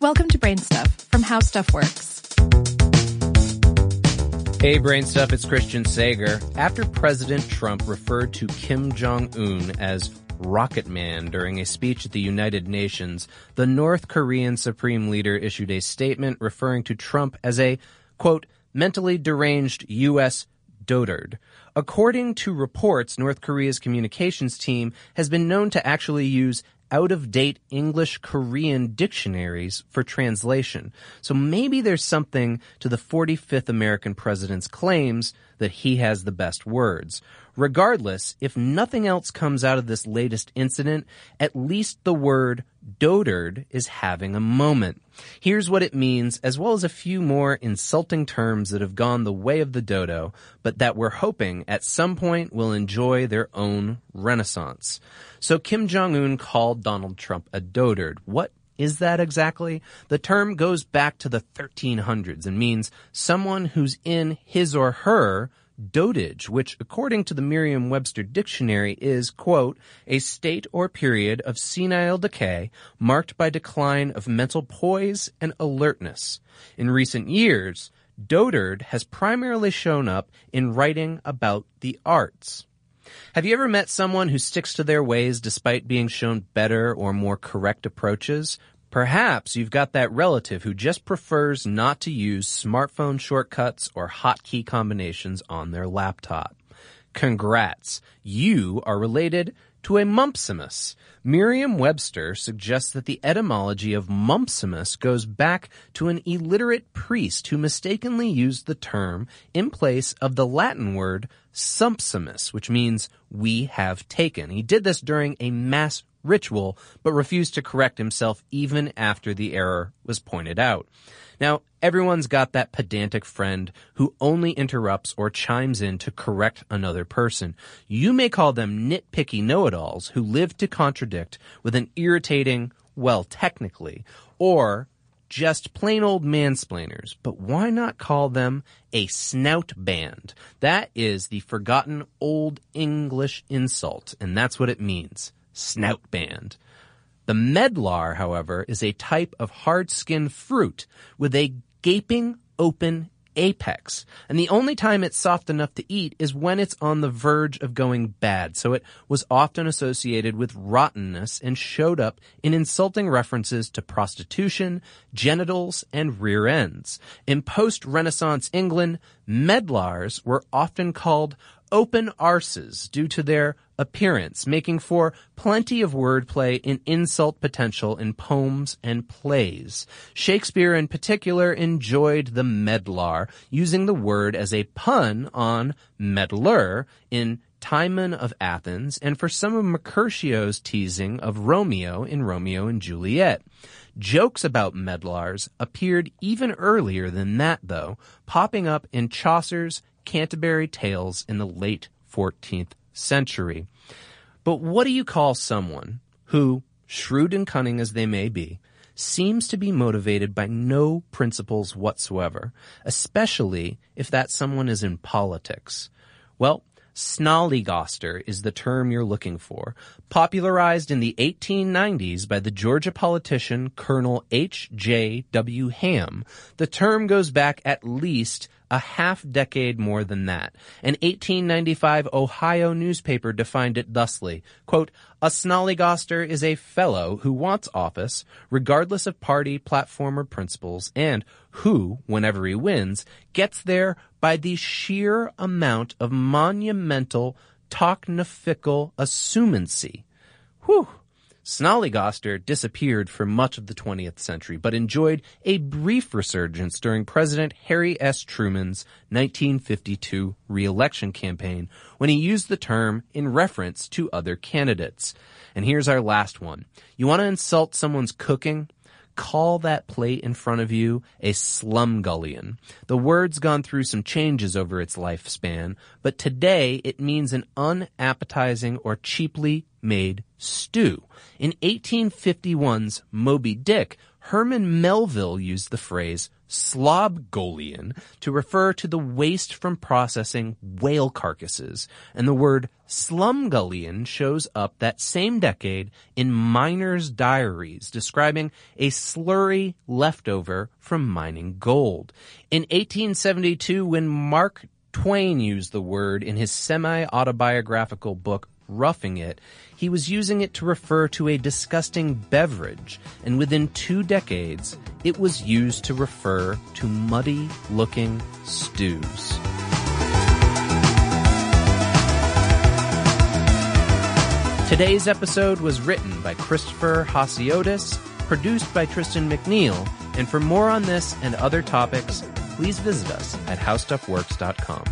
Welcome to Brain Stuff from How Stuff Works. Hey, Brain Stuff, it's Christian Sager. After President Trump referred to Kim Jong Un as Rocket Man during a speech at the United Nations, the North Korean Supreme Leader issued a statement referring to Trump as a, quote, mentally deranged U.S. dotard. According to reports, North Korea's communications team has been known to actually use out of date English Korean dictionaries for translation. So maybe there's something to the 45th American president's claims that he has the best words. Regardless, if nothing else comes out of this latest incident, at least the word dotard is having a moment. Here's what it means, as well as a few more insulting terms that have gone the way of the dodo, but that we're hoping at some point will enjoy their own renaissance. So Kim Jong-un called Donald Trump a dotard. What is that exactly? The term goes back to the 1300s and means someone who's in his or her dotage, which according to the Merriam-Webster dictionary is, quote, a state or period of senile decay marked by decline of mental poise and alertness. In recent years, dotard has primarily shown up in writing about the arts. Have you ever met someone who sticks to their ways despite being shown better or more correct approaches? Perhaps you've got that relative who just prefers not to use smartphone shortcuts or hotkey combinations on their laptop. Congrats! You are related to a Mumpsimus. Merriam-Webster suggests that the etymology of Mumpsimus goes back to an illiterate priest who mistakenly used the term in place of the Latin word sumpsimus, which means we have taken. He did this during a mass ritual, but refused to correct himself even after the error was pointed out. Now, everyone's got that pedantic friend who only interrupts or chimes in to correct another person. You may call them nitpicky know-it-alls who live to contradict with an irritating, well, technically, or just plain old mansplainers, but why not call them a snout band? That is the forgotten old English insult, and that's what it means snout band. The medlar, however, is a type of hard-skinned fruit with a gaping open apex. And the only time it's soft enough to eat is when it's on the verge of going bad. So it was often associated with rottenness and showed up in insulting references to prostitution, genitals, and rear ends. In post-Renaissance England, medlars were often called open arses due to their appearance, making for plenty of wordplay and insult potential in poems and plays. Shakespeare in particular enjoyed the medlar, using the word as a pun on meddler in Timon of Athens and for some of Mercutio's teasing of Romeo in Romeo and Juliet. Jokes about medlars appeared even earlier than that though, popping up in Chaucer's Canterbury Tales in the late 14th century. But what do you call someone who, shrewd and cunning as they may be, seems to be motivated by no principles whatsoever, especially if that someone is in politics? Well, Snollygoster is the term you're looking for, popularized in the 1890s by the Georgia politician Colonel H. J. W. Ham. The term goes back at least a half decade more than that. An 1895 Ohio newspaper defined it thusly, quote, a snollygoster is a fellow who wants office, regardless of party, platform, or principles, and who, whenever he wins, gets there by the sheer amount of monumental, tocnifical assumancy. Whew. Snollygoster disappeared for much of the 20th century, but enjoyed a brief resurgence during President Harry S. Truman's 1952 reelection campaign when he used the term in reference to other candidates. And here's our last one. You want to insult someone's cooking? Call that plate in front of you a slumgullion. The word's gone through some changes over its lifespan, but today it means an unappetizing or cheaply made stew. In 1851's Moby Dick, Herman Melville used the phrase slobgollion to refer to the waste from processing whale carcasses, and the word slumgullion shows up that same decade in miners' diaries describing a slurry leftover from mining gold. In 1872, when Mark Twain used the word in his semi-autobiographical book Roughing It, he was using it to refer to a disgusting beverage, and within two decades, it was used to refer to muddy looking stews. Today's episode was written by Christopher Hassiotis, produced by Tristan McNeil, and for more on this and other topics, please visit us at howstuffworks.com.